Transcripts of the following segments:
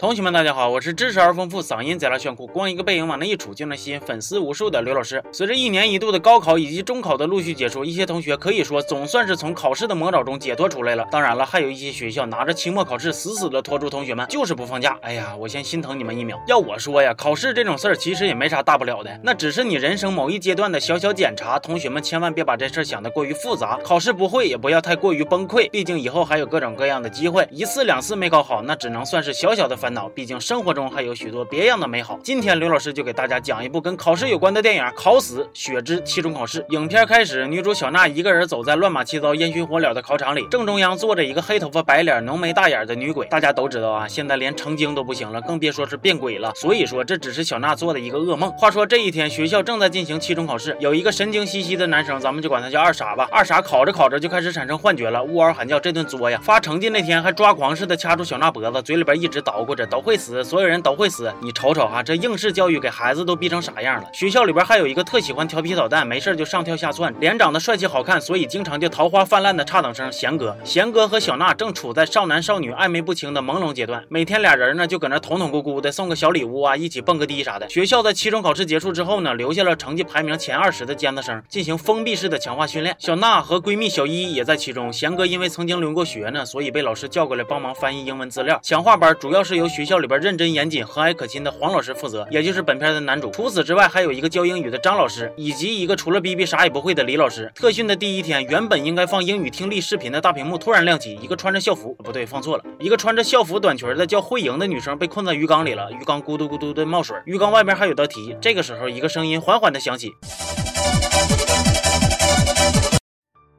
同学们，大家好，我是知识而丰富、嗓音贼拉炫酷、光一个背影往那一杵就能吸引粉丝无数的刘老师。随着一年一度的高考以及中考的陆续结束，一些同学可以说总算是从考试的魔爪中解脱出来了。当然了，还有一些学校拿着期末考试死死的拖住同学们，就是不放假。哎呀，我先心疼你们一秒。要我说呀，考试这种事儿其实也没啥大不了的，那只是你人生某一阶段的小小检查。同学们千万别把这事儿想得过于复杂，考试不会也不要太过于崩溃，毕竟以后还有各种各样的机会。一次两次没考好，那只能算是小小的反烦恼，毕竟生活。中还有许多别样的美好。今天刘老师就给大家讲一部跟考试有关的电影《考死雪之期中考试》。影片开始，女主小娜一个人走在乱码七糟、烟熏火燎的考场里，正中央坐着一个黑头发、白脸、浓眉大眼的女鬼。大家都知道啊，现在连成精都不行了，更别说是变鬼了。所以说，这只是小娜做的一个噩梦。话说这一天，学校正在进行期中考试，有一个神经兮兮的男生，咱们就管他叫二傻吧。二傻考着考着就开始产生幻觉了，呜嗷喊叫，这顿作呀！发成绩那天还抓狂似的掐住小娜脖子，嘴里边一直捣鼓这，都会死，所有人都会死。你瞅瞅哈，这应试教育给孩子都逼成啥样了？学校里边还有一个特喜欢调皮捣蛋，没事就上跳下窜，脸长得帅气好看，所以经常就桃花泛滥的差等生贤哥。贤哥和小娜正处在少男少女暧昧不清的朦胧阶段，每天俩人呢就搁那捅捅咕咕的送个小礼物啊，一起蹦个迪啥的。学校在期中考试结束之后呢，留下了成绩排名前二十的尖子生进行封闭式的强化训练。小娜和闺蜜小一也在其中。贤哥因为曾经留过学呢，所以被老师叫过来帮忙翻译英文资料。强化班主要是由学校里边认真严谨、和蔼可亲的黄老师负责，也就是本片的男主。除此之外，还有一个教英语的张老师，以及一个除了逼逼啥也不会的李老师。特训的第一天，原本应该放英语听力视频的大屏幕突然亮起，一个穿着校服，不对，放错了，一个穿着校服短裙的叫慧莹的女生被困在鱼缸里了，鱼缸咕嘟咕嘟的冒水，鱼缸外面还有道题。这个时候，一个声音缓缓的响起。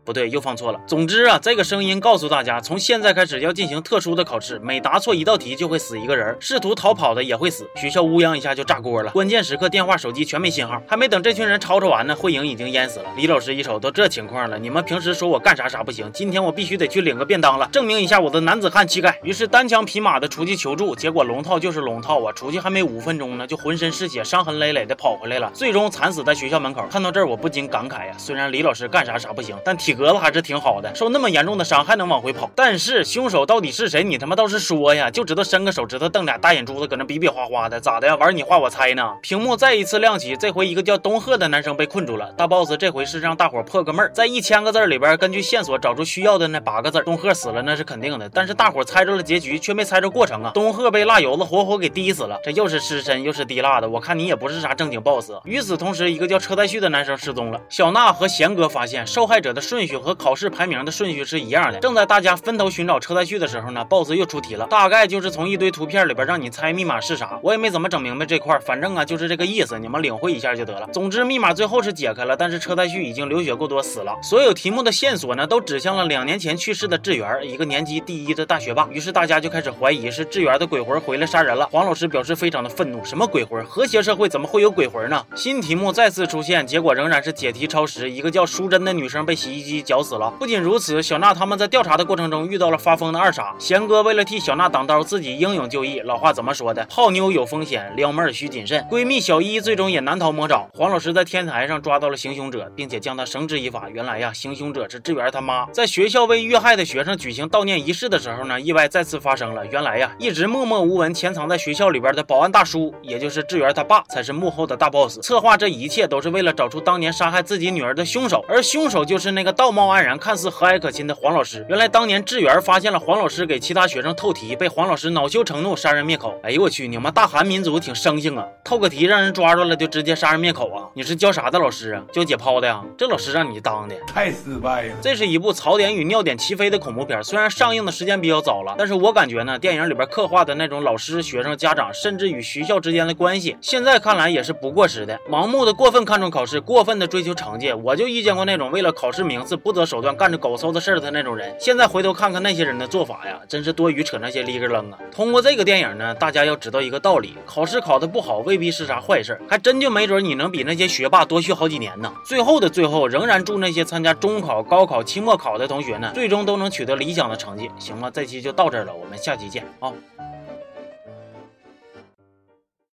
不对，又放错了。总之啊，这个声音告诉大家，从现在开始要进行特殊的考试，每答错一道题就会死一个人，试图逃跑的也会死，学校乌泱一下就炸锅了。关键时刻电话、手机全没信号，还没等这群人吵吵完呢，慧颖已经淹死了。李老师一瞅，都这情况了，你们平时说我干啥啥不行，今天我必须得去领个便当了，证明一下我的男子汉气概。于是单枪匹马的出去求助，结果龙套就是龙套啊，出去还没五分钟呢，就浑身是血、伤痕累累的跑回来了，最终惨死在学校门口。看到这儿，我不禁感慨呀，虽然李老师干啥啥不行，但体。格子还是挺好的，受那么严重的伤还能往回跑。但是凶手到底是谁？你他妈倒是说呀！就知道伸个手指头瞪俩大眼珠子，搁那比比划划的，咋的呀？玩你画我猜呢？屏幕再一次亮起，这回一个叫东赫的男生被困住了。大 boss 这回是让大伙破个闷儿，在一千个字里边，根据线索找出需要的那八个字。东赫死了那是肯定的，但是大伙猜着了结局，却没猜着过程啊！东赫被辣油子活活给滴死了，这又是湿身又是滴蜡的，我看你也不是啥正经 boss。与此同时，一个叫车太旭的男生失踪了。小娜和贤哥发现受害者的顺序和考试排。名的顺序是一样的。正在大家分头寻找车太旭的时候呢，BOSS 又出题了，大概就是从一堆图片里边让你猜密码是啥。我也没怎么整明白这块，反正啊就是这个意思，你们领会一下就得了。总之密码最后是解开了，但是车太旭已经流血过多死了。所有题目的线索呢都指向了两年前去世的志源，一个年级第一的大学霸。于是大家就开始怀疑是志源的鬼魂回来杀人了。黄老师表示非常的愤怒，什么鬼魂？和谐社会怎么会有鬼魂呢？新题目再次出现，结果仍然是解题超时，一个叫淑珍的女生被洗衣机绞死了。不仅如此，小娜。他们在调查的过程中遇到了发疯的二傻贤哥，为了替小娜挡刀，自己英勇就义。老话怎么说的？泡妞有风险，撩妹需谨慎。闺蜜小一最终也难逃魔爪。黄老师在天台上抓到了行凶者，并且将他绳之以法。原来呀，行凶者是志源他妈。在学校为遇害的学生举行悼念仪式的时候呢，意外再次发生了。原来呀，一直默默无闻潜藏在学校里边的保安大叔，也就是志源他爸，才是幕后的大 boss。策划这一切都是为了找出当年杀害自己女儿的凶手，而凶手就是那个道貌岸然、看似和蔼可亲的黄。老师原来当年志源发现了黄老师给其他学生透题，被黄老师恼羞成怒，杀人灭口。哎呦我去，你们大韩民族挺生性啊！透个题让人抓住了就直接杀人灭口啊！你是教啥的老师啊？教解剖的呀？这老师让你当的太失败了。这是一部槽点与尿点齐飞的恐怖片，虽然上映的时间比较早了，但是我感觉呢，电影里边刻画的那种老师、学生、家长，甚至与学校之间的关系，现在看来也是不过时的。盲目的过分看重考试，过分的追求成绩，我就遇见过那种为了考试名是不择手段干着狗搜的事儿的那种人。现在回。头看看那些人的做法呀，真是多余扯那些哩个楞啊！通过这个电影呢，大家要知道一个道理：考试考得不好未必是啥坏事，还真就没准你能比那些学霸多学好几年呢。最后的最后，仍然祝那些参加中考、高考、期末考的同学呢，最终都能取得理想的成绩。行了，这期就到这儿了，我们下期见啊！